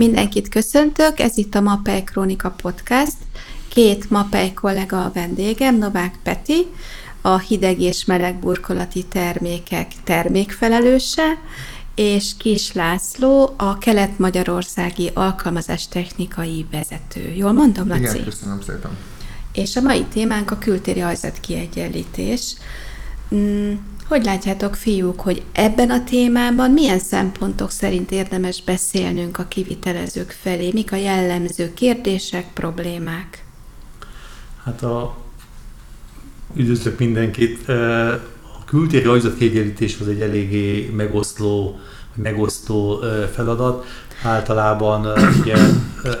Mindenkit köszöntök, ez itt a Mapei Krónika Podcast. Két Mapei kollega a vendégem, Novák Peti, a hideg és meleg burkolati termékek termékfelelőse, és Kis László, a kelet-magyarországi alkalmazás technikai vezető. Jól mondom, Laci? Igen, köszönöm szépen. És a mai témánk a kültéri kiegyenlítés. Hogy látjátok, fiúk, hogy ebben a témában milyen szempontok szerint érdemes beszélnünk a kivitelezők felé? Mik a jellemző kérdések, problémák? Hát a üdvözlök mindenkit. A kültéri kiegyenlítés az egy eléggé megoszló, megosztó feladat. Általában ugye...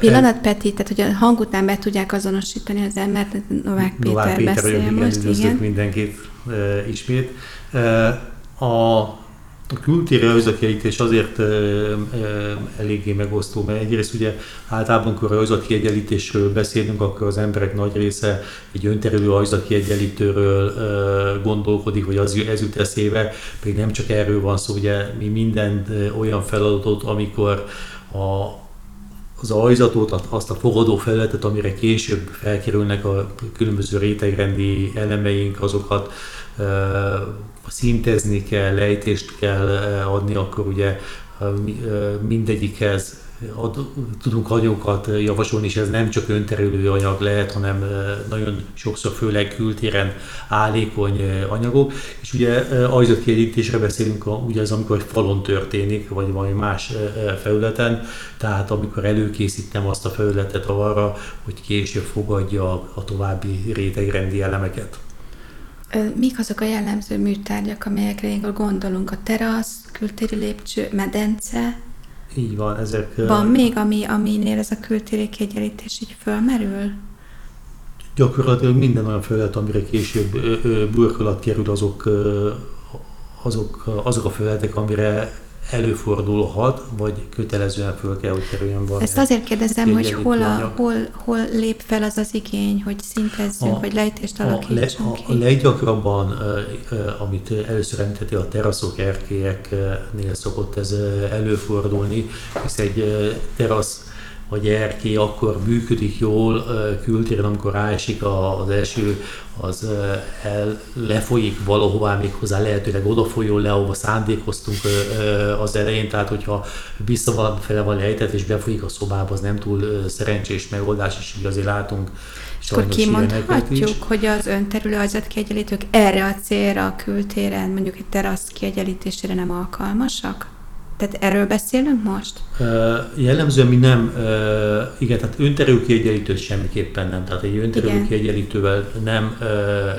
Pillanat, Peti, tehát hogy a hang után be tudják azonosítani az embert, Novák Péter, Novák Péter beszél vagyok, most, igen. Mindenkit ismét. A a kültéri rajzatkiegyenlítés azért e, e, eléggé megosztó, mert egyrészt ugye általában, amikor rajzatkiegyenlítésről beszélünk, akkor az emberek nagy része egy önterülő rajzatkiegyenlítőről e, gondolkodik, vagy az ez jut eszébe, pedig nem csak erről van szó, ugye mi minden olyan feladatot, amikor a az ajzatot, azt a fogadó felületet, amire később felkerülnek a különböző rétegrendi elemeink, azokat szintezni kell, lejtést kell adni, akkor ugye mindegyikhez ad, tudunk anyagokat javasolni, és ez nem csak önterülő anyag lehet, hanem nagyon sokszor főleg kültéren állékony anyagok. És ugye ajzatkiegyenlítésre beszélünk, ugye az, amikor falon történik, vagy valami más felületen, tehát amikor előkészítem azt a felületet arra, hogy később fogadja a további rétegrendi elemeket. Mik azok a jellemző műtárgyak, amelyekre ilyenkor gondolunk? A terasz, kültéri lépcső, medence? Így van, ezek... Van még, ami, aminél ez a kültéri kiegyenlítés így fölmerül? Gyakorlatilag minden olyan felület, amire később burkolat kerül, azok, azok, azok a felületek, amire előfordulhat, vagy kötelezően föl kell, hogy kerüljön valami. Ezt azért kérdezem, hogy hol, a, hol, hol lép fel az az igény, hogy szintezzünk, a, vagy lejtést alakítsunk a, le, a, a leggyakrabban, amit először említeti, a teraszok, erkélyeknél szokott ez előfordulni, hisz egy terasz vagy erkély akkor működik jól kültéren, amikor ráesik az eső, az el, lefolyik valahová még hozzá, lehetőleg odafolyjon le, ahova szándékoztunk az elején, tehát hogyha visszafele van lejtett és befolyik a szobába, az nem túl szerencsés megoldás, és így azért látunk és akkor kimondhatjuk, hogy az önterülő kiegyenlítők erre a célra a kültéren, mondjuk egy terasz kiegyenlítésére nem alkalmasak? Tehát erről beszélünk most? Uh, jellemzően mi nem, igen, tehát önterő kiegyenlítőt semmiképpen nem. Tehát egy önterő kiegyenlítővel nem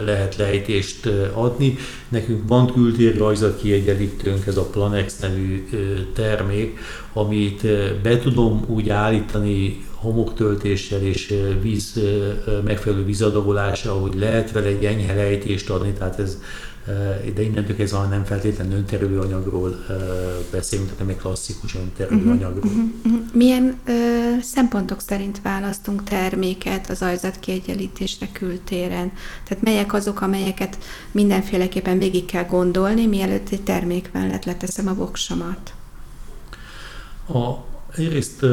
lehet lejtést adni. Nekünk van kültér rajzat kiegyenlítőnk, ez a Planex nevű termék, amit be tudom úgy állítani homoktöltéssel és víz, megfelelő vízadagolása, hogy lehet vele egy enyhe lejtést adni, tehát ez de innentől kezdve nem feltétlenül önterülő anyagról beszélünk, tehát nem egy klasszikus önterülő uh-huh, anyagról. Uh-huh, uh-huh. Milyen ö, szempontok szerint választunk terméket az ajzat kiegyenlítésre kültéren? Tehát melyek azok, amelyeket mindenféleképpen végig kell gondolni, mielőtt egy termék mellett leteszem a voksomat? A, egyrészt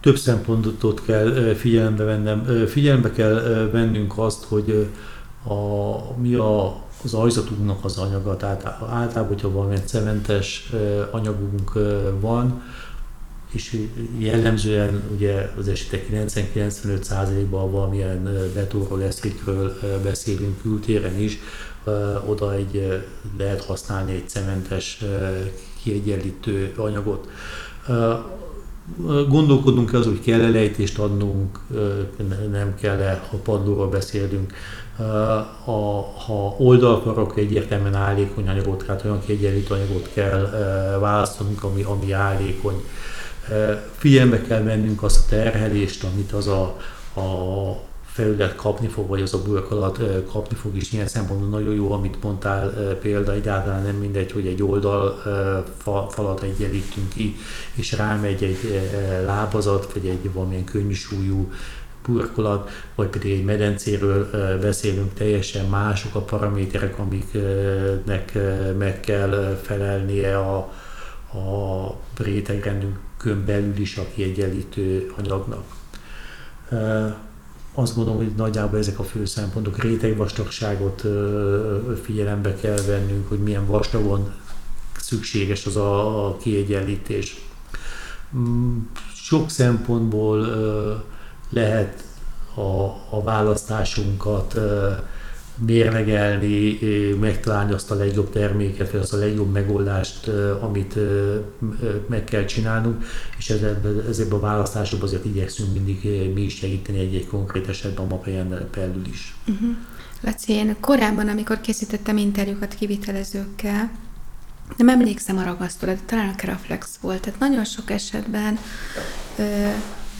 több szempontot kell figyelembe vennem. Figyelembe kell vennünk azt, hogy a, mi a, az ajzatunknak az anyaga, tehát általában, hogyha valamilyen cementes anyagunk van, és jellemzően ugye az esetek 90-95%-ban valamilyen betonról, esztrikről beszélünk kültéren is, oda egy lehet használni egy cementes kiegyenlítő anyagot. Gondolkodunk az, hogy kell-e lejtést adnunk, nem kell-e, ha padlóról beszélünk, a, ha oldalkarok egyértelműen állékony anyagot, tehát olyan kiegyenlítő anyagot kell választanunk, ami, ami állékony. Figyelme kell vennünk azt a terhelést, amit az a, a felület kapni fog, vagy az a burkolat kapni fog, és ilyen szempontból nagyon jó, amit mondtál példa, egyáltalán nem mindegy, hogy egy oldal falat egyenlítünk ki, és rámegy egy lábazat, vagy egy valamilyen könnyű súlyú burkolat, vagy pedig egy medencéről beszélünk, teljesen mások a paraméterek, amiknek meg kell felelnie a, a rétegrendünk belül is a kiegyenlítő anyagnak. Azt gondolom, hogy nagyjából ezek a fő szempontok. Rétegvastagságot figyelembe kell vennünk, hogy milyen vastagon szükséges az a kiegyenlítés. Mm, sok szempontból lehet a, a választásunkat mérlegelni, megtalálni azt a legjobb terméket, vagy azt a legjobb megoldást, amit meg kell csinálnunk, és ezekben a választásokban azért igyekszünk mindig mi is segíteni egy-egy konkrét esetben a mapajen belül is. Uh-huh. Laci, én korábban, amikor készítettem interjúkat kivitelezőkkel, nem emlékszem a ragasztóra, de talán a Keraflex volt. Tehát nagyon sok esetben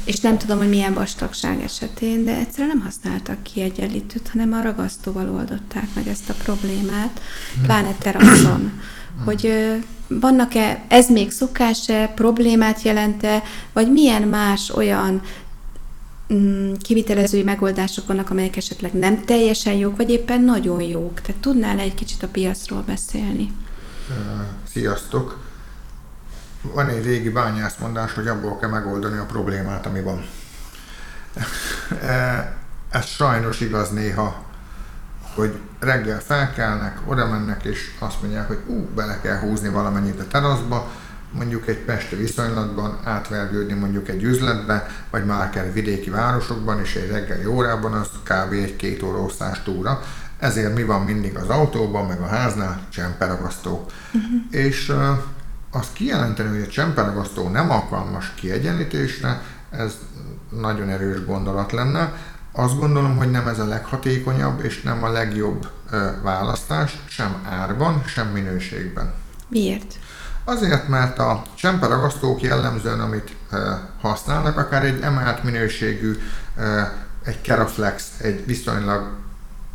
és nem tudom, hogy milyen vastagság esetén, de egyszerűen nem használtak kiegyenlítőt, hanem a ragasztóval oldották meg ezt a problémát, pláne teraszon. Hogy vannak-e, ez még szokás-e, problémát jelente, vagy milyen más olyan mm, kivitelezői megoldások vannak, amelyek esetleg nem teljesen jók, vagy éppen nagyon jók. Tehát tudnál egy kicsit a piacról beszélni? Sziasztok! Van egy régi bányászmondás, hogy abból kell megoldani a problémát, ami van. E, ez sajnos igaz néha, hogy reggel felkelnek, oda mennek, és azt mondják, hogy ú, bele kell húzni valamennyit a teraszba, mondjuk egy pesti viszonylatban átvergődni mondjuk egy üzletbe, vagy már kell vidéki városokban, és egy reggeli órában az kb. egy-két óra túra. Ezért mi van mindig az autóban, meg a háznál? Csemperagasztó. Uh-huh. És azt kijelenteni, hogy a csemperagasztó nem alkalmas kiegyenlítésre, ez nagyon erős gondolat lenne. Azt gondolom, hogy nem ez a leghatékonyabb és nem a legjobb választás, sem árban, sem minőségben. Miért? Azért, mert a csemperagasztók jellemzően, amit használnak, akár egy emelt minőségű, egy Keraflex, egy viszonylag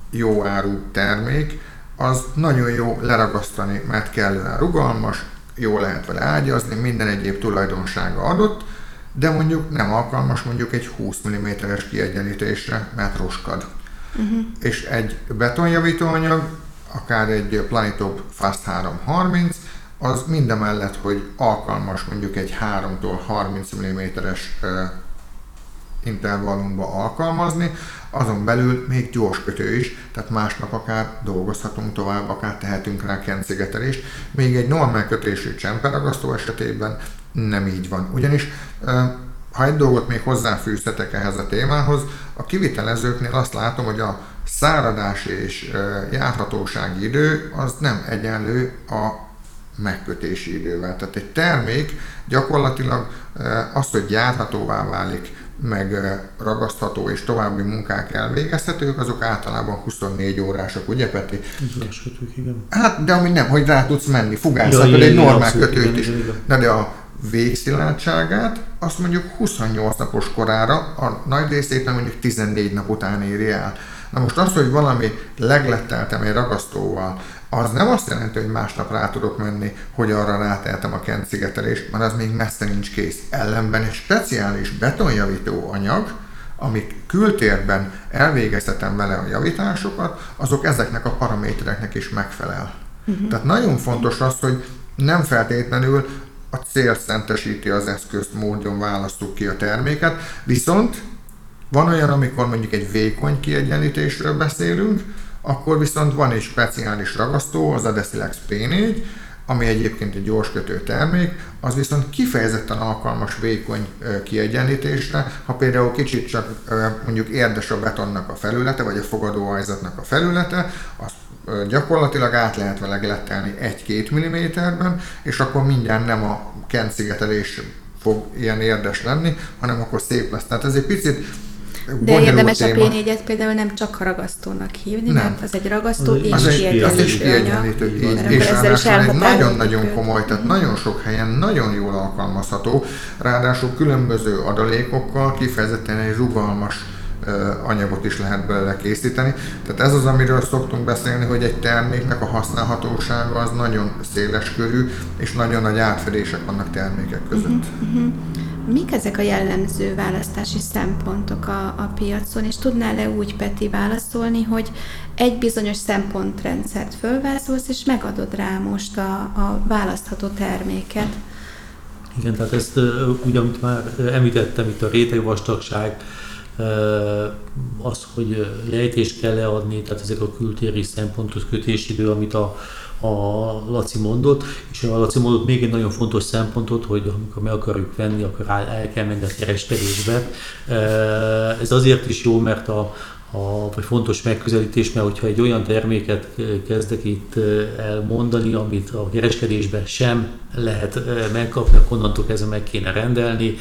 jó áru termék, az nagyon jó leragasztani, mert kellően rugalmas, jó lehet vele ágyazni, minden egyéb tulajdonsága adott, de mondjuk nem alkalmas mondjuk egy 20 mm-es kiegyenlítésre, mert roskad. Uh-huh. És egy betonjavítóanyag, akár egy Planitop Fast 330, az mindemellett, hogy alkalmas mondjuk egy 3-tól 30 mm-es intervallumba alkalmazni, azon belül még gyors kötő is, tehát másnap akár dolgozhatunk tovább, akár tehetünk rá kencigetelést, még egy normál kötésű csemperagasztó esetében nem így van. Ugyanis ha egy dolgot még hozzáfűztetek ehhez a témához, a kivitelezőknél azt látom, hogy a száradás és járhatósági idő az nem egyenlő a megkötési idővel. Tehát egy termék gyakorlatilag az, hogy gyárhatóvá válik, meg ragasztható és további munkák elvégezhetők, azok általában 24 órásak, ugye Peti? Kötők, igen. Hát, de ami nem, hogy rá tudsz menni, fugászhatod egy normál kötőt is. Na de a végszilárdságát, azt mondjuk 28 napos korára, a nagy részét nem mondjuk 14 nap után éri el. Na most az, hogy valami legletteltem egy ragasztóval, az nem azt jelenti, hogy másnap rá tudok menni, hogy arra ráteltem a kent szigetelést, mert az még messze nincs kész. Ellenben egy speciális betonjavító anyag, amik kültérben elvégeztetem vele a javításokat, azok ezeknek a paramétereknek is megfelel. Uh-huh. Tehát nagyon fontos az, hogy nem feltétlenül a cél szentesíti az eszközt, módon választjuk ki a terméket, viszont van olyan, amikor mondjuk egy vékony kiegyenlítésről beszélünk, akkor viszont van egy speciális ragasztó, az a Decilex P4, ami egyébként egy gyorskötő termék, az viszont kifejezetten alkalmas vékony kiegyenlítésre, ha például kicsit csak mondjuk érdes a betonnak a felülete, vagy a fogadóhajzatnak a felülete, az gyakorlatilag át lehet vele glettelni 1-2 mm-ben, és akkor mindjárt nem a kent szigetelés fog ilyen érdes lenni, hanem akkor szép lesz. Tehát ez egy picit de érdemes a P4-et például nem csak ragasztónak hívni, nem. mert az egy ragasztó és az kiegyenlítő anyag. És ráadásul egy nagyon-nagyon komoly, tehát nagyon sok helyen nagyon jól alkalmazható, ráadásul különböző adalékokkal kifejezetten egy rugalmas anyagot is lehet belőle készíteni. Tehát ez az, amiről szoktunk beszélni, hogy egy terméknek a használhatósága az nagyon széles körű, és nagyon nagy átfedések vannak termékek között. Uh-huh, uh-huh. Mik ezek a jellemző választási szempontok a, a piacon, és tudnál-e úgy, Peti, válaszolni, hogy egy bizonyos szempontrendszert fölvázolsz, és megadod rá most a, a választható terméket? Igen, tehát ezt ugye, amit már említettem, itt a rétegvastagság, az, hogy rejtést kell leadni, tehát ezek a kültéri szempontos kötésidő, amit a, a Laci mondott, és a Laci mondott még egy nagyon fontos szempontot, hogy amikor meg akarjuk venni, akkor el kell menni a kereskedésbe. Ez azért is jó, mert a, a, vagy fontos megközelítés, mert hogyha egy olyan terméket kezdek itt elmondani, amit a kereskedésben sem lehet megkapni, akkor onnantól kezdve meg kéne rendelni.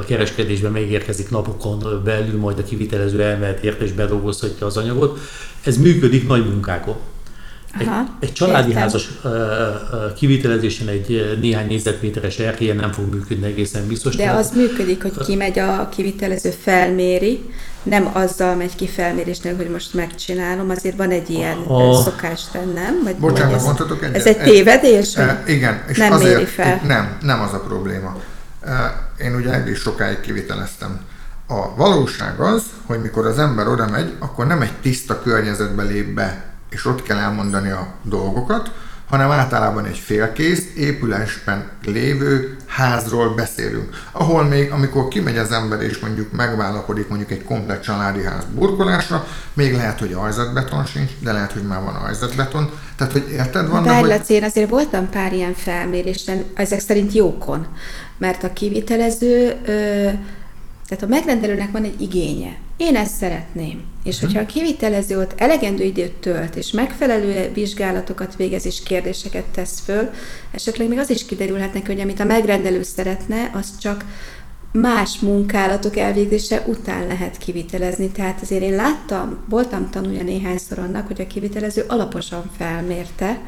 A kereskedésben megérkezik napokon belül, majd a kivitelező elmehet érte és bedolgozhatja az anyagot. Ez működik nagy munkákon. Egy, egy családi értem. házas uh, kivitelezésen egy néhány négyzetméteres erkélyen nem fog működni egészen biztos. De az működik, hogy kimegy a kivitelező, felméri, nem azzal megy ki felmérésnél, hogy most megcsinálom, azért van egy ilyen a... szokástrend, nem? Vagy Bocsánat, ez, mondhatok egyet? Ez egy tévedés? E, igen, és nem azért, méri fel. Nem, nem az a probléma. Én ugye egész sokáig kiviteleztem. A valóság az, hogy mikor az ember oda megy, akkor nem egy tiszta környezetbe lép be, és ott kell elmondani a dolgokat, hanem általában egy félkész, épülésben lévő házról beszélünk. Ahol még, amikor kimegy az ember és mondjuk megvállapodik mondjuk egy komplet családi ház burkolásra, még lehet, hogy ajzatbeton sincs, de lehet, hogy már van ajzatbeton. Tehát, hogy érted, van, hogy... Laci, én azért voltam pár ilyen felmérésen, ezek szerint jókon, mert a kivitelező ö, tehát a megrendelőnek van egy igénye. Én ezt szeretném. És hogyha a kivitelező ott elegendő időt tölt, és megfelelő vizsgálatokat végez, és kérdéseket tesz föl, esetleg még az is kiderülhet neki, hogy amit a megrendelő szeretne, az csak más munkálatok elvégzése után lehet kivitelezni. Tehát azért én láttam, voltam tanulja néhányszor annak, hogy a kivitelező alaposan felmérte.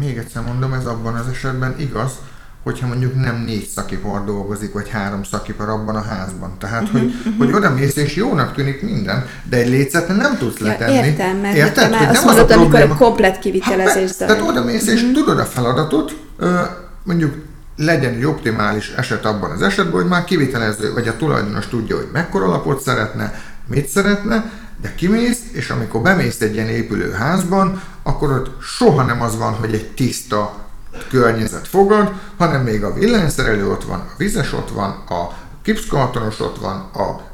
Még egyszer mondom, ez abban az esetben igaz, hogyha mondjuk nem négy szakipar dolgozik, vagy három szakipar abban a házban. Tehát, uh-huh, hogy, uh-huh. hogy oda mész, és jónak tűnik minden, de egy lécet nem tudsz ja, letenni. Értem, mert Érted? Már azt nem mondod, az a amikor komplet kivitelezés hát, Tehát oda mész, és uh-huh. tudod a feladatot, mondjuk legyen egy optimális eset abban az esetben, hogy már kivitelező, vagy a tulajdonos tudja, hogy mekkora lapot szeretne, mit szeretne, de kimész, és amikor bemész egy ilyen épülőházban, akkor ott soha nem az van, hogy egy tiszta környezet fogad, hanem még a villanyszerelő ott van, a vizes ott van, a gipszkartonos ott van, a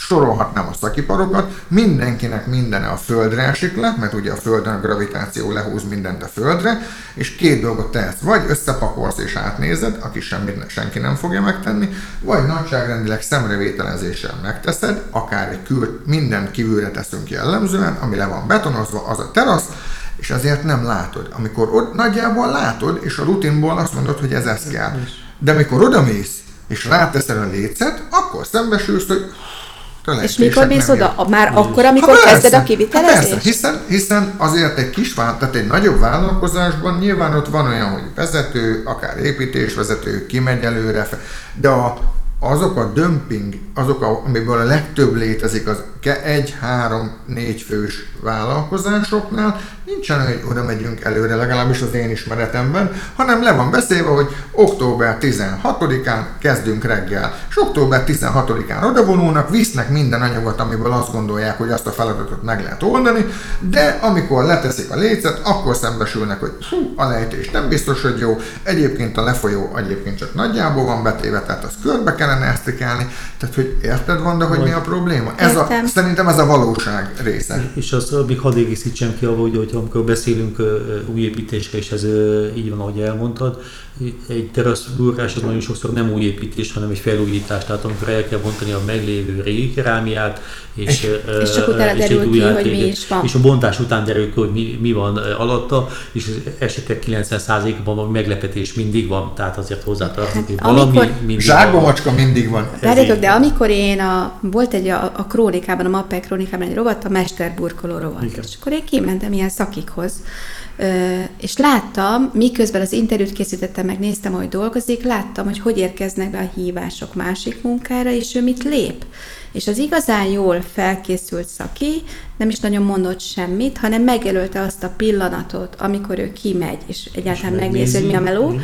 sorolhatnám a szakiparokat, mindenkinek mindene a földre esik le, mert ugye a földön a gravitáció lehúz mindent a földre, és két dolgot tehetsz, vagy összepakolsz és átnézed, aki semmit, senki nem fogja megtenni, vagy nagyságrendileg szemrevételezéssel megteszed, akár egy kül, mindent kívülre teszünk jellemzően, ami le van betonozva, az a terasz, és azért nem látod. Amikor ott nagyjából látod, és a rutinból azt mondod, hogy ez ez kell. De amikor oda mész, és ráteszel a lécet, akkor szembesülsz, hogy és mikor mész oda? A, már akkor, amikor ha kezded a kivitelezést? persze, hiszen, hiszen azért egy kis tehát egy nagyobb vállalkozásban nyilván ott van olyan, hogy vezető, akár építésvezető, kimegy előre, de a azok a dömping, azok, a, amiből a legtöbb létezik az egy, három, négy fős vállalkozásoknál, nincsen, hogy oda megyünk előre, legalábbis az én ismeretemben, hanem le van beszélve, hogy október 16-án kezdünk reggel, és október 16-án odavonulnak, visznek minden anyagot, amiből azt gondolják, hogy azt a feladatot meg lehet oldani, de amikor leteszik a lécet, akkor szembesülnek, hogy hú, a lejtés nem biztos, hogy jó, egyébként a lefolyó egyébként csak nagyjából van betéve, tehát az körbe kellene esztikálni, tehát hogy érted van, de hogy mi a probléma? Ez a, szerintem ez a valóság része. És az még hadd egészítsem ki, hogy amikor beszélünk új építésre, és ez így van, ahogy elmondtad, egy teraszburkás az nagyon sokszor nem új építés, hanem egy felújítás, tehát amikor el kell bontani a meglévő régi kerámiát, és, és csak utána és derül ki, hogy mi is van. És a bontás után derül ki, hogy mi, mi van alatta, és az esetek 90%-ban van meglepetés mindig van, tehát azért hozzátartozik, hogy hát, valami amikor, mindig Zsákba macska mindig van. Várjátok, de amikor én a, volt egy a, a krónikában, a Mappek krónikában egy rovat, a mesterburkoló rovat, Igen. és akkor én kimentem ilyen szakikhoz, és láttam, miközben az interjút készítettem, meg néztem, hogy dolgozik, láttam, hogy hogy érkeznek be a hívások másik munkára, és ő mit lép. És az igazán jól felkészült szaki nem is nagyon mondott semmit, hanem megjelölte azt a pillanatot, amikor ő kimegy, és egyáltalán megnézi, hogy mi a meló,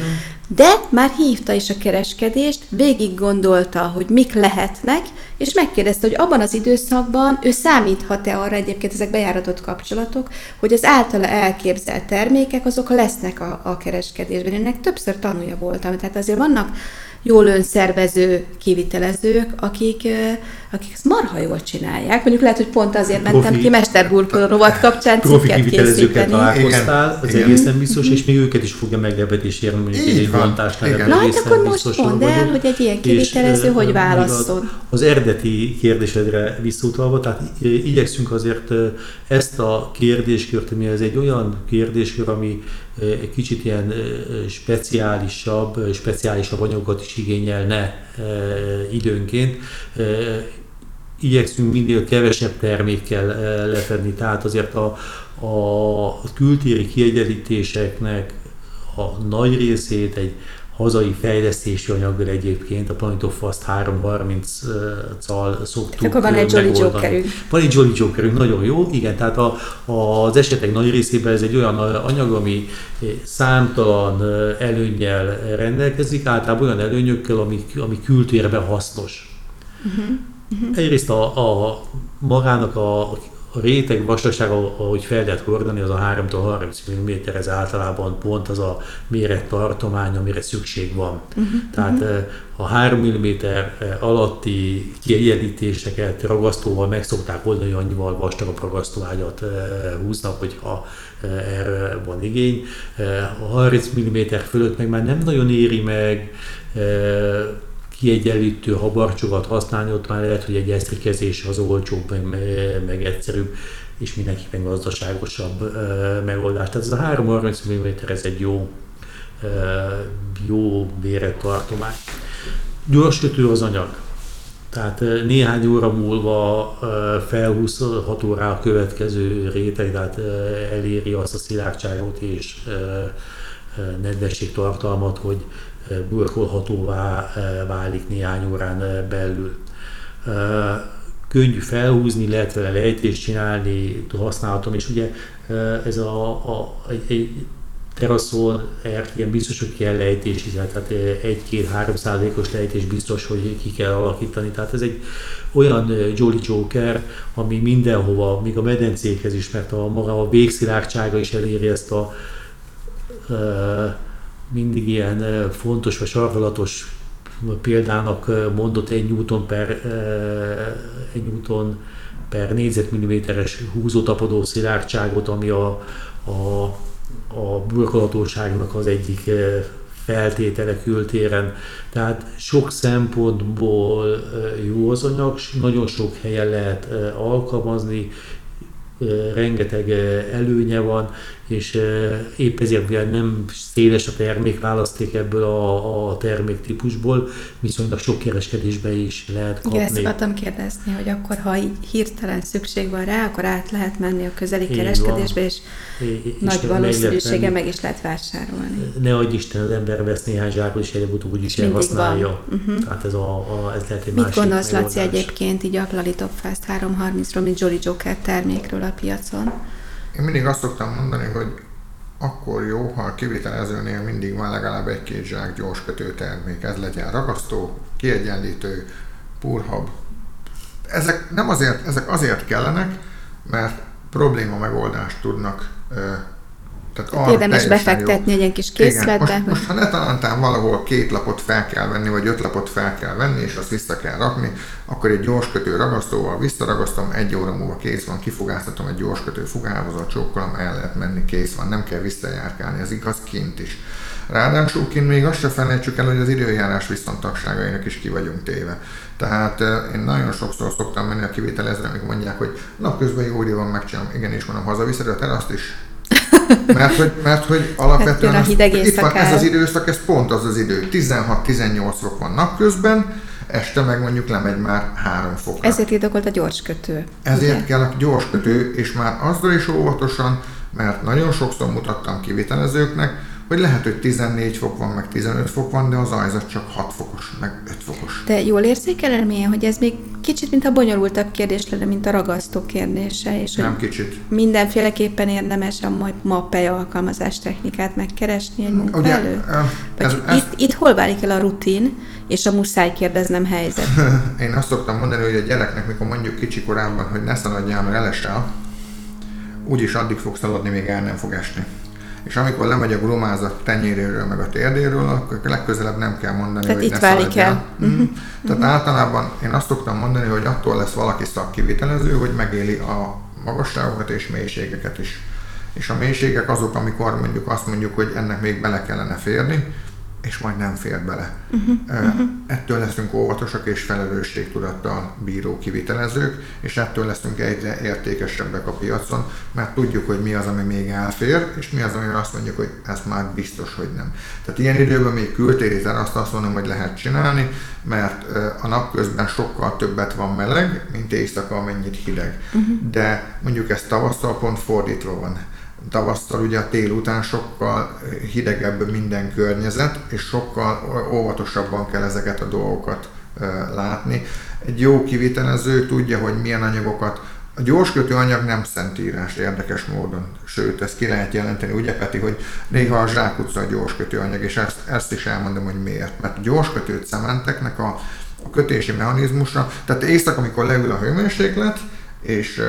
de már hívta is a kereskedést, végig gondolta, hogy mik lehetnek, és megkérdezte, hogy abban az időszakban ő számíthat-e arra egyébként ezek bejáratott kapcsolatok, hogy az általa elképzelt termékek azok lesznek a, a kereskedésben. Ennek többször tanulja voltam. Tehát azért vannak jól önszervező kivitelezők, akik, akik ezt marha jól csinálják. Mondjuk lehet, hogy pont azért profi, mentem ki mesterburkoló rovat kapcsán profi kivitelezőket találkoztál, az igen. egészen biztos, és még őket is fogja meglepetés érni, mondjuk egy vontásnál. Na hát akkor most mondd el, hogy egy ilyen kivitelező és, hogy válaszol. Az, az eredeti kérdésedre visszautalva, tehát igyekszünk azért ezt a kérdéskört, ami ez egy olyan kérdéskör, ami egy kicsit ilyen speciálisabb, speciálisabb anyagokat is igényelne időnként. Igyekszünk minél kevesebb termékkel lefedni, tehát azért a, a kültéri kiegyenlítéseknek a nagy részét egy hazai fejlesztési anyaggal egyébként, a Planet of Fast 330-cal szoktuk Akkor van egy Jolly Jokerünk. Van egy Jolly Jokerünk, nagyon jó, igen, tehát a, az esetek nagy részében ez egy olyan anyag, ami számtalan előnyel rendelkezik, általában olyan előnyökkel, ami, ami kültérben hasznos. Uh-huh. Uh-huh. Egyrészt a, a magának a a réteg vastagsága, ahogy fel lehet hordani, az a 3-30 mm, ez általában pont az a mérettartomány, amire szükség van. Uh-huh. Tehát uh-huh. a 3 mm alatti kiegyenlítéseket ragasztóval meg szokták oldani, annyival vastagabb ragasztóágyat húznak, hogyha erre van igény. A 30 mm fölött meg már nem nagyon éri meg kiegyenlítő habarcsokat használni, ott már lehet, hogy egy esztrikezés az olcsóbb, meg, meg egyszerűbb, és mindenképpen gazdaságosabb megoldás. Tehát ez a 330 mm ez egy jó, jó. Gyors kötő az anyag. Tehát néhány óra múlva felhúzható rá a következő réteg, tehát eléri azt a szilárdságot és nedvességtartalmat, hogy burkolhatóvá válik néhány órán belül. Könnyű felhúzni, lehet vele lejtést csinálni, használhatom, és ugye ez a, a, egy, egy teraszon ilyen biztos, hogy kell lejtés tehát egy-két-három százalékos lejtés biztos, hogy ki kell alakítani. Tehát ez egy olyan Jolly Joker, ami mindenhova, még a medencékhez is, mert a maga a végszilárdsága is eléri ezt a mindig ilyen fontos vagy sarkalatos példának mondott egy newton per, egy newton per négyzetmilliméteres húzótapadó szilárdságot, ami a, a, a burkolatóságnak az egyik feltétele kültéren. Tehát sok szempontból jó az anyag, nagyon sok helyen lehet alkalmazni, rengeteg előnye van, és épp ezért mivel nem széles a termékválaszték ebből a, a terméktípusból, viszonylag sok kereskedésbe is lehet kapni. Igen, ezt akartam kérdezni, hogy akkor, ha hirtelen szükség van rá, akkor át lehet menni a közeli Így kereskedésbe, és, és nagy valószínűsége meg is lehet vásárolni. Ne adj Isten, az ember vesz néhány zsákot, és előbb-utóbb úgyis elhasználja. Uh-huh. Tehát ez, a, a, ez lehet egy Mit gondolsz, Laci, egyébként így a Top Fast 330-ról, mint Jolly Joker termékről a piacon? Én mindig azt szoktam mondani, hogy akkor jó, ha a kivitelezőnél mindig van legalább egy-két zsák gyors termék. Ez legyen ragasztó, kiegyenlítő, purhab. Ezek nem azért, ezek azért kellenek, mert probléma megoldást tudnak tehát arra Érdemes befektetni jó. egy kis készletbe. Igen, most, most, ha ne talántán valahol két lapot fel kell venni, vagy öt lapot fel kell venni, és azt vissza kell rakni, akkor egy gyorskötő ragasztóval visszaragasztom, egy óra múlva kész van, kifogáztatom egy gyorskötő fogálhozat, csókolom, el lehet menni, kész van, nem kell visszajárkálni, ez igaz kint is. Ráadásul kint még azt se felejtsük el, hogy az időjárás viszontagságainak is ki vagyunk téve. Tehát én nagyon sokszor szoktam menni a kivitelezre, amik mondják, hogy napközben jó idő van, megcsinálom, igen, és mondom, hazaviszed a teraszt is, mert hogy, mert hogy alapvetően hát, a hideg az, itt van, ez az időszak, ez pont az az idő. 16-18 fok van napközben, este meg mondjuk lemegy már 3 fokra. Ezért indokolt a gyorskötő. Ezért ugye? kell a gyorskötő, és már azzal is óvatosan, mert nagyon sokszor mutattam kivitelezőknek, hogy lehet, hogy 14 fok van, meg 15 fok van, de az ajzat csak 6 fokos, meg 5 fokos. De jól érzékelem ilyen, hogy ez még kicsit, mint a bonyolultabb kérdés lenne, mint a ragasztó kérdése, és Nem kicsit. mindenféleképpen érdemes a majd mappely alkalmazás technikát megkeresni egy munka Ugye, Vagy ez, ez, itt, itt hol válik el a rutin és a muszáj kérdeznem helyzet? én azt szoktam mondani, hogy a gyereknek, mikor mondjuk kicsi korában, hogy ne szaladjál, mert elesel, úgyis addig fog szaladni, még el nem fog esni. És amikor lemegy a glumázat tenyéréről, meg a térdéről, akkor legközelebb nem kell mondani, Tehát hogy itt ne válik el. Mhm. Mm. Tehát általában én azt szoktam mondani, hogy attól lesz valaki szakkivitelező, hogy megéli a magasságokat és mélységeket is. És a mélységek azok, amikor mondjuk azt mondjuk, hogy ennek még bele kellene férni, és majd nem fér bele. Uh-huh. Ettől leszünk óvatosak és felelősségtudattal bíró kivitelezők, és ettől leszünk egyre értékesebbek a piacon, mert tudjuk, hogy mi az, ami még elfér, és mi az, ami azt mondjuk, hogy ez már biztos, hogy nem. Tehát ilyen időben még kültéri azt azt mondom, hogy lehet csinálni, mert a napközben sokkal többet van meleg, mint éjszaka, amennyit hideg. Uh-huh. De mondjuk ez tavasszal pont fordítva van tavasszal ugye a tél után sokkal hidegebb minden környezet, és sokkal óvatosabban kell ezeket a dolgokat látni. Egy jó kivitelező tudja, hogy milyen anyagokat a gyorskötő anyag nem szentírás érdekes módon, sőt, ezt ki lehet jelenteni, ugye Peti, hogy néha a zsákutca a gyorskötő anyag, és ezt, ezt is elmondom, hogy miért. Mert a gyorskötő cementeknek a, a kötési mechanizmusa, tehát éjszaka, amikor leül a hőmérséklet, és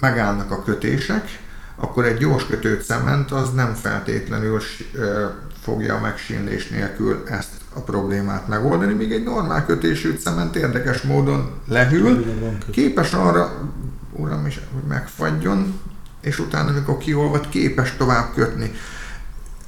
megállnak a kötések, akkor egy gyors kötőt cement az nem feltétlenül fogja a megsínlés nélkül ezt a problémát megoldani, míg egy normál kötésű cement érdekes módon lehűl, képes arra, uram is, hogy megfagyjon, és utána, amikor kiolvad, képes tovább kötni.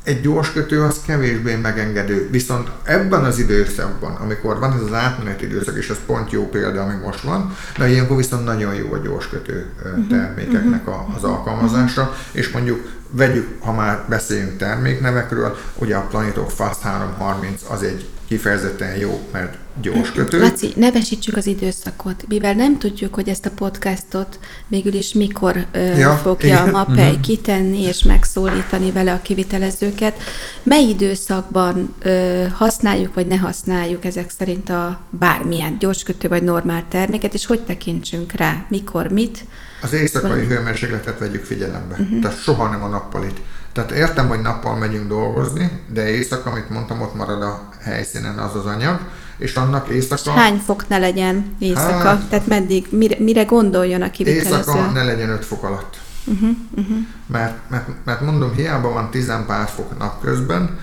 Egy gyors kötő az kevésbé megengedő, viszont ebben az időszakban, amikor van ez az átmeneti időszak, és ez pont jó példa, ami most van, de ilyenkor viszont nagyon jó a gyors kötő termékeknek a, az alkalmazása, és mondjuk vegyük, ha már beszéljünk terméknevekről, ugye a Planetok Fast 330 az egy kifejezetten jó, mert gyors kötő. Laci, nevesítsük az időszakot, mivel nem tudjuk, hogy ezt a podcastot végül is mikor ö, ja, fogja igen. a MAPEI uh-huh. kitenni és megszólítani vele a kivitelezőket. Mely időszakban ö, használjuk vagy ne használjuk ezek szerint a bármilyen gyorskötő vagy normál terméket, és hogy tekintsünk rá, mikor, mit? Az éjszakai hőmérsékletet vegyük figyelembe, uh-huh. tehát soha nem a nappalit. Tehát értem, hogy nappal megyünk dolgozni, de éjszaka, amit mondtam, ott marad a helyszínen az az anyag, és annak éjszaka... Hány fok ne legyen éjszaka? Hát, Tehát meddig, mire, mire gondoljon a kivitelező? Éjszaka ne legyen 5 fok alatt. Uh-huh, uh-huh. Mert, mert, mert mondom, hiába van 10 pár fok napközben,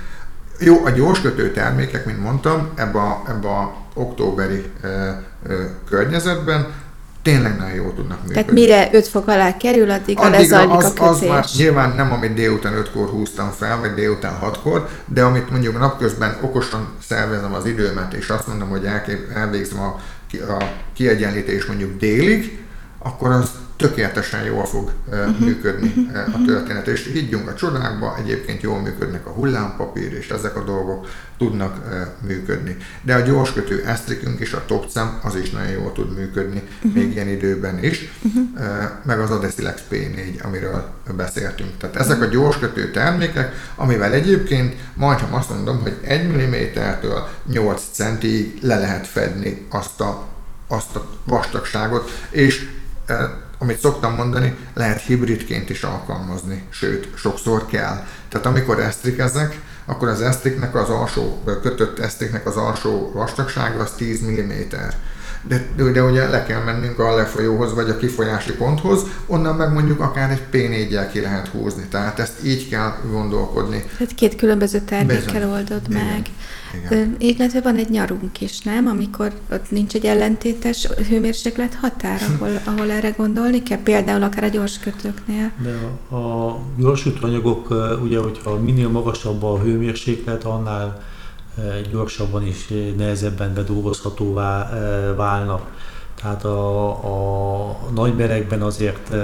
jó, a gyorskötő termékek, mint mondtam, ebbe a, ebbe a októberi ö, ö, környezetben tényleg nagyon jól tudnak működni. Tehát mire 5 fok alá kerül, addig a lezajlik az, a kötés. Az már nyilván nem, amit délután 5-kor húztam fel, vagy délután 6-kor, de amit mondjuk napközben okosan szervezem az időmet, és azt mondom, hogy elvégzem a, a kiegyenlítés mondjuk délig, akkor az tökéletesen jól fog uh, működni uh, a történet. És higgyünk a csodákba, egyébként jól működnek a hullámpapír, és ezek a dolgok tudnak működni. De a gyorskötő esztrikünk és a topcem az is nagyon jól tud működni, uh-huh. még ilyen időben is, uh, meg az Adesilex P4, amiről beszéltünk. Tehát ezek a gyorskötő termékek, amivel egyébként majdnem azt mondom, hogy 1 mm-től 8 centig le lehet fedni azt a, azt a vastagságot, és amit szoktam mondani, lehet hibridként is alkalmazni, sőt, sokszor kell. Tehát amikor esztrikezek, akkor az esztriknek az alsó, kötött esztriknek az alsó vastagsága az 10 mm. De, de ugye le kell mennünk a lefolyóhoz vagy a kifolyási ponthoz, onnan meg mondjuk akár egy P4-jel ki lehet húzni. Tehát ezt így kell gondolkodni. Tehát két különböző termékkel oldod Igen. meg. Igen. Illetve van egy nyarunk is, nem? Amikor ott nincs egy ellentétes hőmérséklet határ, ahol, ahol erre gondolni kell, például akár a gyorskötőknél. De a, gyorskötőanyagok, ugye, hogyha minél magasabb a hőmérséklet, annál gyorsabban és nehezebben bedolgozhatóvá válnak. Tehát a, a nagyberekben azért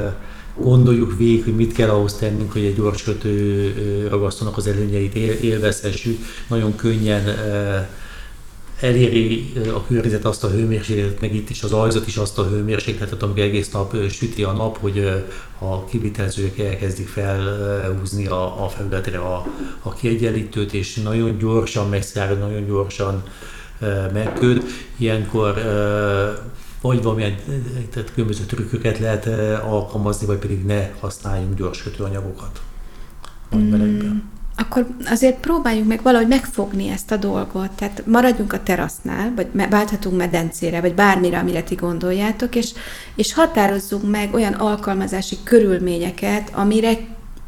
gondoljuk végig, hogy mit kell ahhoz tennünk, hogy egy gyorskötő ragasztónak az előnyeit élvezhessük. Nagyon könnyen eléri a környezet azt a hőmérsékletet, meg itt is az ajzat is azt a hőmérsékletet, amikor egész nap süti a nap, hogy a kivitelezők elkezdik felhúzni a, a felületre a, a kiegyenlítőt, és nagyon gyorsan megszárad, nagyon gyorsan megköd. Ilyenkor vagy valamilyen tehát különböző trükköket lehet alkalmazni, vagy pedig ne használjunk gyors kötőanyagokat nagy melegben akkor azért próbáljuk meg valahogy megfogni ezt a dolgot. Tehát maradjunk a terasznál, vagy válthatunk medencére, vagy bármire, amire ti gondoljátok, és, és határozzunk meg olyan alkalmazási körülményeket, amire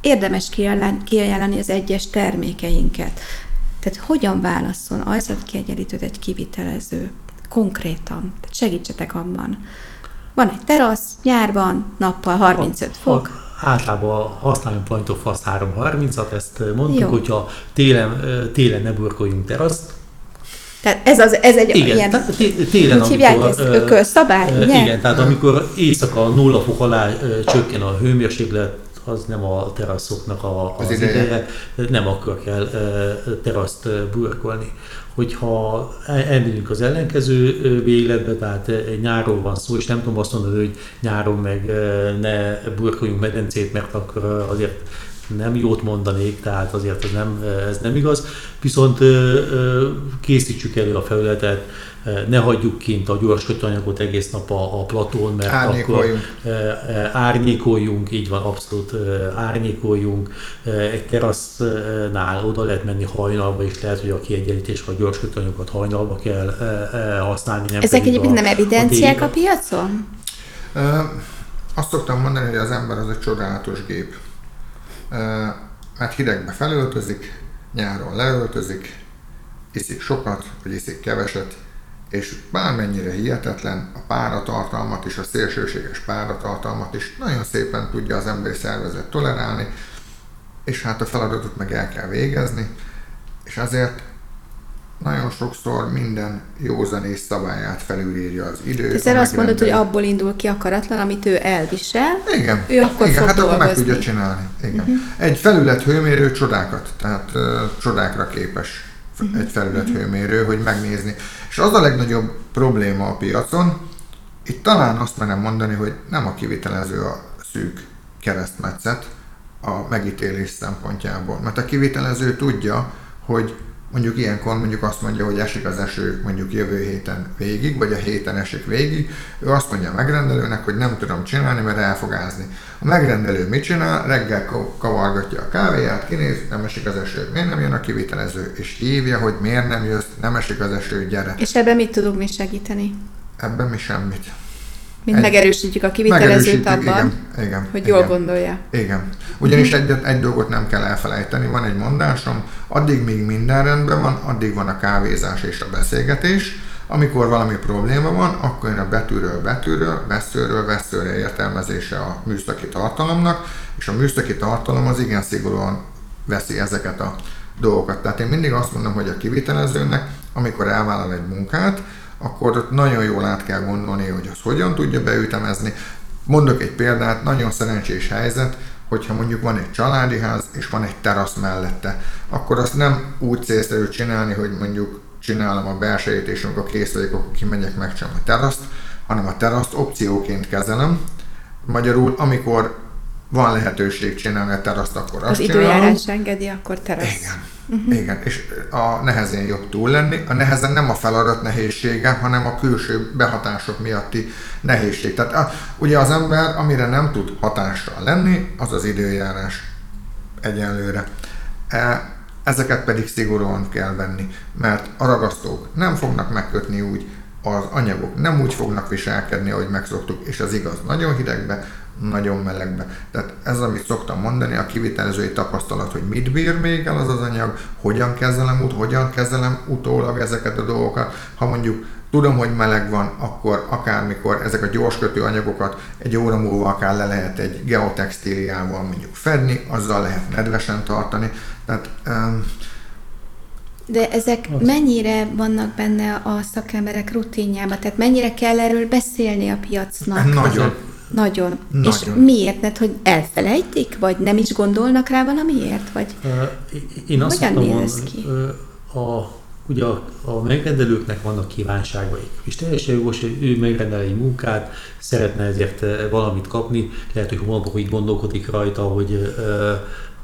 érdemes kiajánlani az egyes termékeinket. Tehát hogyan válaszol kiegyenlítőt egy kivitelező? Konkrétan. Tehát segítsetek abban. Van egy terasz, nyárban, nappal 35 fok általában használjunk point of fast 330-at, ezt mondtuk, Jó. hogyha télen, télen ne burkoljunk teraszt, tehát ez, az, ez egy igen, ilyen, tehát télen, hogy hívják ezt, ökölszabály, uh, Igen, tehát amikor éjszaka nulla fok alá csökken a hőmérséklet, az nem a teraszoknak a, az, az ideje. ideje, nem akkor kell teraszt burkolni hogyha elmegyünk az ellenkező végletbe, tehát nyáról van szó, és nem tudom azt mondani, hogy nyáron meg ne burkoljunk medencét, mert akkor azért nem jót mondanék, tehát azért ez nem, ez nem igaz. Viszont készítsük elő a felületet, ne hagyjuk kint a gyors kötőanyagot egész nap a, a platón, mert árnyékoljunk. akkor árnyékoljunk, így van, abszolút árnyékoljunk. Egy terasznál oda lehet menni hajnalba, és lehet, hogy a kiegyenlítés, a gyors kötőanyagokat hajnalba kell használni. Nem Ezek egyébként nem evidenciák a, a piacon? Azt szoktam mondani, hogy az ember az egy csodálatos gép. Mert hidegbe felöltözik, nyáron leöltözik, iszik sokat, vagy iszik keveset, és bármennyire hihetetlen, a páratartalmat és a szélsőséges páratartalmat is nagyon szépen tudja az emberi szervezet tolerálni, és hát a feladatot meg el kell végezni, és azért nagyon sokszor minden józanész szabályát felülírja az idő. Ezzel azt mondod, hogy abból indul ki akaratlan, amit ő elvisel. Igen. Ő akkor Igen, fog hát dolgozni. akkor meg tudja csinálni. Igen. Uh-huh. Egy felület hőmérő csodákat, tehát uh, csodákra képes uh-huh. egy felület uh-huh. hőmérő, hogy megnézni. És az a legnagyobb probléma a piacon, itt talán azt merem mondani, hogy nem a kivitelező a szűk keresztmetszet a megítélés szempontjából. Mert a kivitelező tudja, hogy mondjuk ilyenkor mondjuk azt mondja, hogy esik az eső mondjuk jövő héten végig, vagy a héten esik végig, ő azt mondja a megrendelőnek, hogy nem tudom csinálni, mert el fog ázni. A megrendelő mit csinál? Reggel kavargatja a kávéját, kinéz, nem esik az eső, miért nem jön a kivitelező, és hívja, hogy miért nem jössz, nem esik az eső, gyere. És ebben mit tudunk mi segíteni? Ebben mi semmit. Mint egy, megerősítjük a kivitelezőt abban, igen, igen, hogy igen, jól gondolja. Igen. Ugyanis egy, egy dolgot nem kell elfelejteni, van egy mondásom, addig még minden rendben van, addig van a kávézás és a beszélgetés, amikor valami probléma van, akkor jön a betűről betűről, veszőről veszőre értelmezése a műszaki tartalomnak, és a műszaki tartalom az igen szigorúan veszi ezeket a dolgokat. Tehát én mindig azt mondom, hogy a kivitelezőnek, amikor elvállal egy munkát, akkor ott nagyon jól át kell gondolni, hogy az hogyan tudja beütemezni. Mondok egy példát, nagyon szerencsés helyzet, hogyha mondjuk van egy családi ház, és van egy terasz mellette, akkor azt nem úgy célszerű csinálni, hogy mondjuk csinálom a belsejét, és amikor kész vagyok, akkor kimegyek, megcsinálom a teraszt, hanem a teraszt opcióként kezelem. Magyarul, amikor van lehetőség csinálni a teraszt, akkor azt Az időjárás engedi, akkor terasz. Igen. Uh-huh. Igen, és a nehezén jobb túl lenni. A nehezen nem a feladat nehézsége, hanem a külső behatások miatti nehézség. Tehát a, ugye az ember, amire nem tud hatással lenni, az az időjárás egyenlőre. E, ezeket pedig szigorúan kell venni, mert a ragasztók nem fognak megkötni úgy, az anyagok nem úgy fognak viselkedni, ahogy megszoktuk, és az igaz nagyon hidegbe, nagyon melegbe. Tehát ez, amit szoktam mondani, a kivitelezői tapasztalat, hogy mit bír még el az az anyag, hogyan kezelem út, hogyan kezelem utólag ezeket a dolgokat. Ha mondjuk tudom, hogy meleg van, akkor akármikor ezek a gyorskötő anyagokat egy óra múlva akár le lehet egy geotextíliával mondjuk fedni, azzal lehet nedvesen tartani. Tehát um, de ezek mennyire vannak benne a szakemberek rutinjában? Tehát mennyire kell erről beszélni a piacnak? Nagyon. Nagyon. Nagyon. És miért? Mert hogy elfelejtik, vagy nem is gondolnak rá valamiért? Vagy én azt Hogyan néz ki? A ugye a, a megrendelőknek vannak kívánságaik, és teljesen jogos, hogy ő megrendel egy munkát, szeretne ezért valamit kapni, lehet, hogy hónapok így gondolkodik rajta, hogy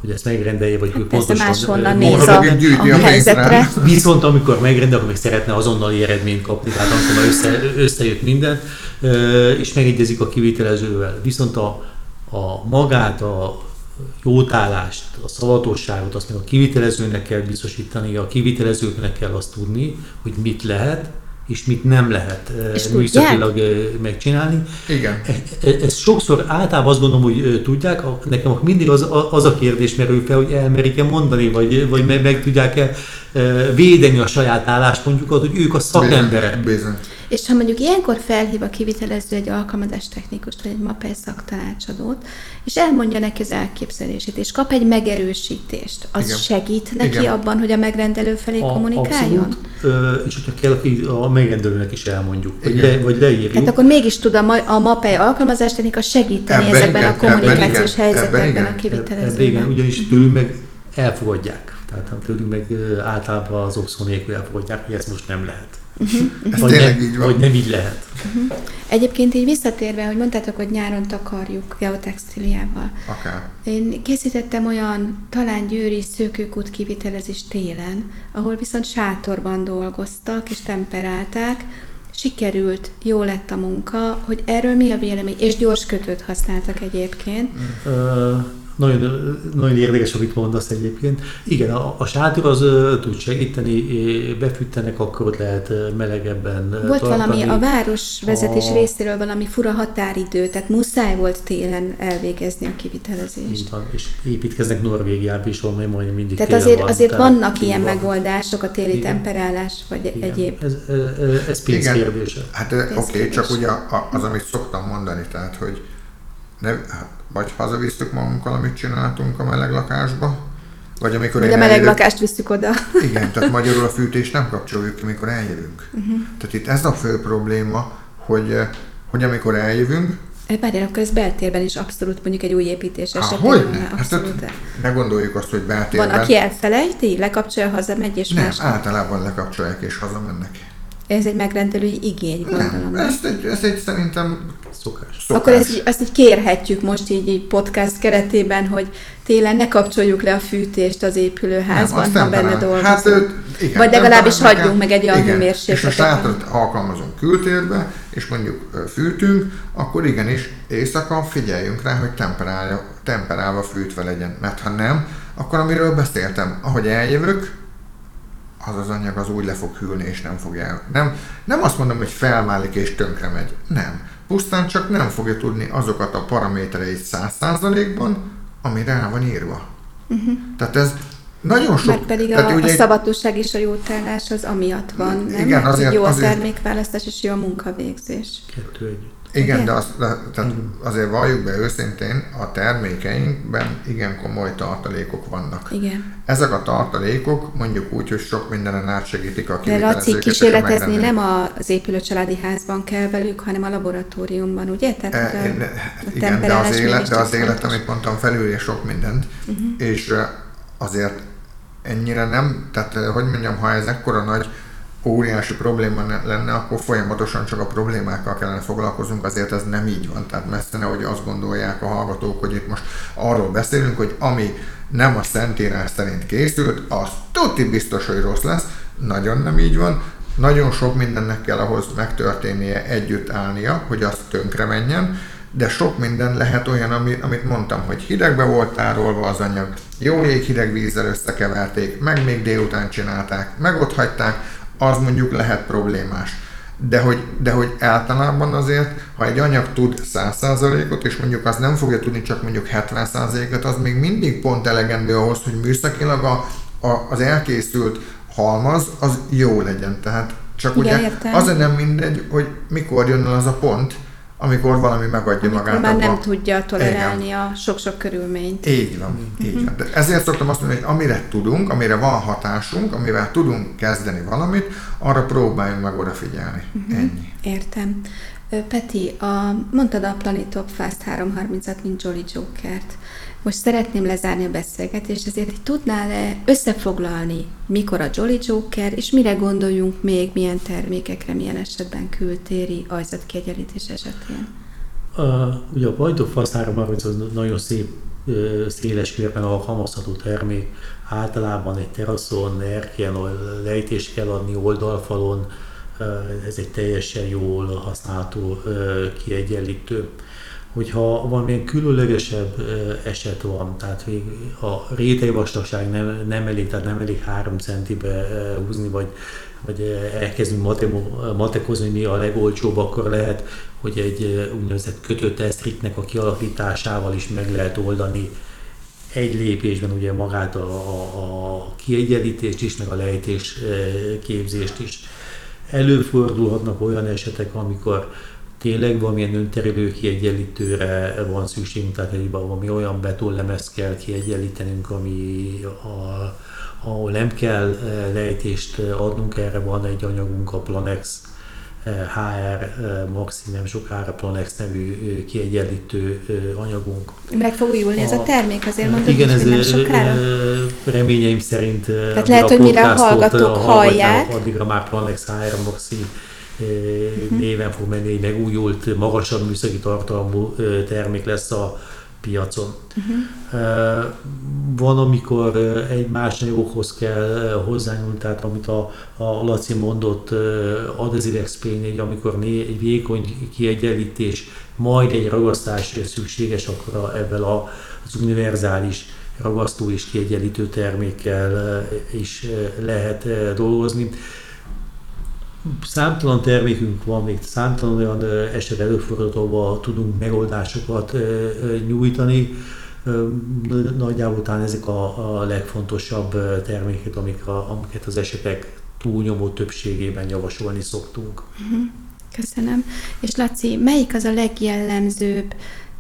hogy ezt megrendelje, vagy hát pontosan... máshonnan néz a, a, a helyzetre. Viszont amikor megrendel, akkor meg szeretne azonnali eredményt kapni, tehát amikor össze, összejött minden, és megegyezik a kivitelezővel. Viszont a, a magát, a jótállást, a szavatosságot, azt meg a kivitelezőnek kell biztosítani, a kivitelezőknek kell azt tudni, hogy mit lehet, és mit nem lehet műszakilag megcsinálni. Igen. E, e, ezt sokszor általában azt gondolom, hogy tudják, nekem mindig az, az a kérdés merül fel, hogy elmerik-e mondani, vagy, vagy meg, meg tudják-e védeni a saját álláspontjukat, hogy ők a szakemberek. Bizony. És ha mondjuk ilyenkor felhív a kivitelező egy alkalmazás technikust, vagy egy MAPEI szaktanácsadót, és elmondja neki az elképzelését, és kap egy megerősítést, az Igen. segít neki Igen. abban, hogy a megrendelő felé a, kommunikáljon? Abszolút, és hogyha kell, a megrendelőnek is elmondjuk, vagy, le, vagy leírjuk. Hát akkor mégis tud a, a MAPEI alkalmazás technika segíteni ebben, ezekben igen, a kommunikációs ebben, helyzetekben ebben, a kivitelezőben. Igen, ugyanis tőlünk meg elfogadják. Tehát tőlünk meg általában az okszó nélkül elfogadják, hogy ezt most nem lehet. Uh-huh. vagy, nem, így van. vagy nem így lehet. Uh-huh. Egyébként így visszatérve, hogy mondtátok, hogy nyáron takarjuk geotextiliával. Akár. Én készítettem olyan talán győri szőkőkút kivitelezés télen, ahol viszont sátorban dolgoztak és temperálták, sikerült, jó lett a munka, hogy erről mi a vélemény, és gyors kötőt használtak egyébként. Uh, nagyon, nagyon érdekes, amit mondasz egyébként. Igen, a, a sátor az tud segíteni, befűtenek, akkor ott lehet melegebben Volt tartani. valami a városvezetés a... részéről valami fura határidő, tehát muszáj volt télen elvégezni a kivitelezést. Így van, és építkeznek Norvégiában is, ahol majdnem mindig Tehát azért, van, azért tehát vannak ilyen van. megoldások, a téli Igen. temperálás, vagy Igen. egyéb. Ez, ez, ez pénzkérdése. Hát oké, okay, csak ugye az, amit szoktam mondani, tehát, hogy ne, vagy hazavisztük magunkkal, amit csináltunk a meleg lakásba, vagy amikor vagy a meleg eljövök, lakást visszük oda. Igen, tehát magyarul a fűtést nem kapcsoljuk ki, amikor eljövünk. Uh-huh. Tehát itt ez a fő probléma, hogy, hogy amikor eljövünk, Várjál, akkor ez beltérben is abszolút mondjuk egy új építés esetén. Hogy ne? Abszolút. Hát, ne gondoljuk azt, hogy beltérben. Van, aki elfelejti, lekapcsolja, hazamegy és Nem, más. általában lekapcsolják és hazamennek. Ez egy megrendelői igény, gondolom. Nem, ez egy, ez egy szerintem szokás. szokás. Akkor ezt, ezt így kérhetjük most így egy podcast keretében, hogy télen ne kapcsoljuk le a fűtést az épülőházban, nem, ha benne dolgozunk. Hát, igen, Vagy legalábbis hagyjunk meg egy olyan hőmérsékletet. És a sátrat alkalmazunk kültérbe, és mondjuk fűtünk, akkor igenis éjszaka figyeljünk rá, hogy temperálja, temperálva fűtve legyen. Mert ha nem, akkor amiről beszéltem, ahogy eljövök, az az anyag az úgy le fog hűlni, és nem fog el. Nem, nem azt mondom, hogy felmálik és tönkre megy. Nem. Pusztán csak nem fogja tudni azokat a paramétereit száz százalékban, ami rá van írva. Uh-huh. Tehát ez nagyon sok... Mert pedig a, ugye, a szabadúság és a jótállás az amiatt van, nem? Igen, azért, jó a azért, termékválasztás és jó a munkavégzés. Kettő együtt. Igen, de, az, de tehát azért valljuk be őszintén, a termékeinkben igen komoly tartalékok vannak. Igen. Ezek a tartalékok mondjuk úgy, hogy sok mindenen átsegítik a De Laci, kísérletezni nem az épülő családi házban kell velük, hanem a laboratóriumban, ugye? Tehát e, a, a igen, de az élet, de az élet, amit mondtam, felülje sok mindent, uh-huh. és azért ennyire nem, tehát hogy mondjam, ha ez ekkora nagy óriási probléma lenne, akkor folyamatosan csak a problémákkal kellene foglalkozunk, azért ez nem így van. Tehát messze nehogy azt gondolják a hallgatók, hogy itt most arról beszélünk, hogy ami nem a Szentírás szerint készült, az tuti biztos, hogy rossz lesz. Nagyon nem így van. Nagyon sok mindennek kell ahhoz megtörténnie, együtt állnia, hogy az tönkre menjen, de sok minden lehet olyan, amit mondtam, hogy hidegbe volt tárolva az anyag, jó hideg vízzel összekeverték, meg még délután csinálták, meg ott hagyták, az mondjuk lehet problémás. De hogy, de hogy általában azért, ha egy anyag tud 100%-ot, és mondjuk az nem fogja tudni csak mondjuk 70%-ot, az még mindig pont elegendő ahhoz, hogy műszakilag a, a, az elkészült halmaz az jó legyen. Tehát csak Igen, ugye értem. az nem mindegy, hogy mikor jön az a pont, amikor valami megadja amikor magát. már abba. nem tudja tolerálni Igen. a sok-sok körülményt. Így van, uh-huh. így van. De ezért szoktam azt mondani, hogy amire tudunk, amire van hatásunk, amivel tudunk kezdeni valamit, arra próbáljunk meg odafigyelni. Uh-huh. Ennyi. Értem. Peti, a, mondtad a Planetop Fast 330-at, mint Jolly Jokert. Most szeretném lezárni a beszélgetést, ezért tudnál-e összefoglalni, mikor a Jolly Joker, és mire gondoljunk még, milyen termékekre, milyen esetben kültéri ajzatkiegyenlítés esetén? Uh, ugye a 330 az nagyon szép széles körben alkalmazható termék, általában egy teraszon, erkélyen lejtést kell adni oldalfalon, ez egy teljesen jól használható kiegyenlítő. Hogyha valamilyen különlegesebb eset van, tehát a rétegvastagság nem, nem elég, tehát nem elég 3 centibe húzni, vagy, vagy elkezdünk matekozni a legolcsóbb, akkor lehet, hogy egy úgynevezett kötött esztriknek a kialakításával is meg lehet oldani egy lépésben ugye magát a, a, a kiegyenlítést is, meg a lejtés képzést is. Előfordulhatnak olyan esetek, amikor tényleg valamilyen önterelő kiegyenlítőre van szükségünk, tehát egy valami olyan betonlemez kell kiegyenlítenünk, ami a, ahol nem kell lejtést adnunk, erre van egy anyagunk, a Planex HR Maxi nem sokára Planex nevű kiegyenlítő anyagunk. Meg fog újulni a, ez a termék, azért mondod, igen, ez nem sokára? reményeim szerint Tehát lehet, hogy mire a hallgatók hallják. Addigra már Planex HR Maxi. Néven fog menni, egy megújult, magasabb műszaki tartalmú termék lesz a piacon. Uh-huh. Van, amikor egy más anyagokhoz kell hozzányúlni, tehát amit a, a Laci mondott, adhesive explain, amikor egy vékony kiegyenlítés, majd egy ragasztás szükséges, akkor ebben az univerzális ragasztó és kiegyenlítő termékkel is lehet dolgozni számtalan termékünk van, még számtalan olyan eset előfordult, ahol tudunk megoldásokat nyújtani. Nagyjából talán ezek a, legfontosabb termékek, amiket az esetek túlnyomó többségében javasolni szoktunk. Mhm. Köszönöm. És Laci, melyik az a legjellemzőbb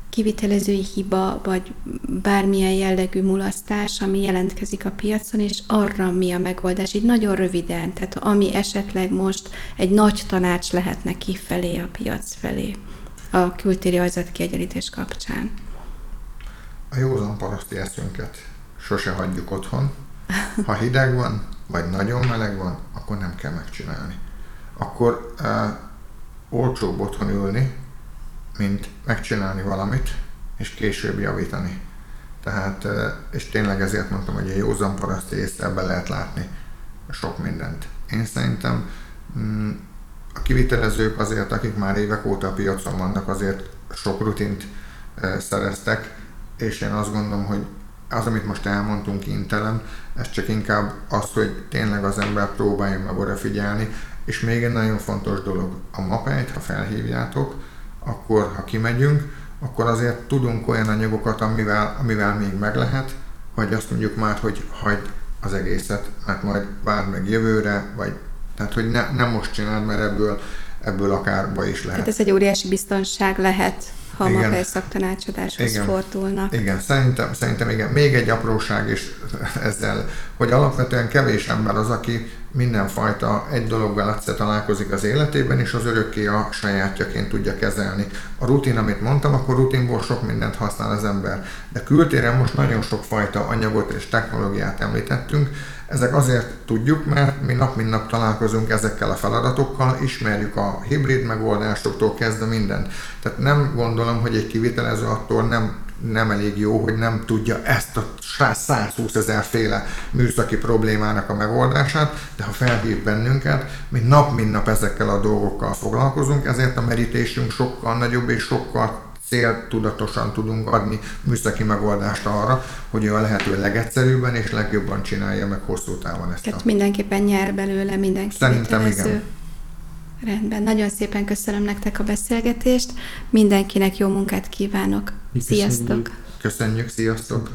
kivitelezői hiba, vagy bármilyen jellegű mulasztás, ami jelentkezik a piacon, és arra mi a megoldás, így nagyon röviden, tehát ami esetleg most egy nagy tanács lehetne kifelé a piac felé a kültéri kiegyenlítés kapcsán. A józan paraszti eszünket sose hagyjuk otthon. Ha hideg van, vagy nagyon meleg van, akkor nem kell megcsinálni. Akkor uh, olcsóbb otthon ülni, mint megcsinálni valamit, és később javítani. Tehát, és tényleg ezért mondtam, hogy egy józan paraszti észre ebben lehet látni sok mindent. Én szerintem mm, a kivitelezők azért, akik már évek óta a piacon vannak, azért sok rutint szereztek, és én azt gondolom, hogy az, amit most elmondtunk Intelen, ez csak inkább az, hogy tényleg az ember próbálja meg oda figyelni, és még egy nagyon fontos dolog, a mapeit, ha felhívjátok, akkor ha kimegyünk, akkor azért tudunk olyan anyagokat, amivel, amivel még meg lehet, vagy azt mondjuk már, hogy hagyd az egészet, mert majd várd meg jövőre, vagy tehát, hogy ne, nem most csináld, mert ebből, ebből akár baj is lehet. Hát ez egy óriási biztonság lehet, ha igen. maga szaktanácsadáshoz igen. fordulnak. Igen, szerintem, szerintem igen. Még egy apróság is ezzel, hogy alapvetően kevés ember az, aki mindenfajta egy dologgal egyszer találkozik az életében, és az örökké a sajátjaként tudja kezelni. A rutin, amit mondtam, akkor rutinból sok mindent használ az ember. De kültéren most nagyon sok fajta anyagot és technológiát említettünk. Ezek azért tudjuk, mert mi nap mint nap találkozunk ezekkel a feladatokkal, ismerjük a hibrid megoldásoktól kezdve mindent. Tehát nem gondolom, hogy egy kivitelező attól nem nem elég jó, hogy nem tudja ezt a 120 ezer féle műszaki problémának a megoldását, de ha felhív bennünket, mi nap mint nap ezekkel a dolgokkal foglalkozunk, ezért a merítésünk sokkal nagyobb és sokkal céltudatosan tudunk adni műszaki megoldást arra, hogy ő a lehető legegyszerűbben és legjobban csinálja meg hosszú távon ezt. Tehát a... mindenképpen nyer belőle mindenki. Szerintem igen. Rendben, nagyon szépen köszönöm nektek a beszélgetést, mindenkinek jó munkát kívánok. Sziasztok! Köszönjük, sziasztok!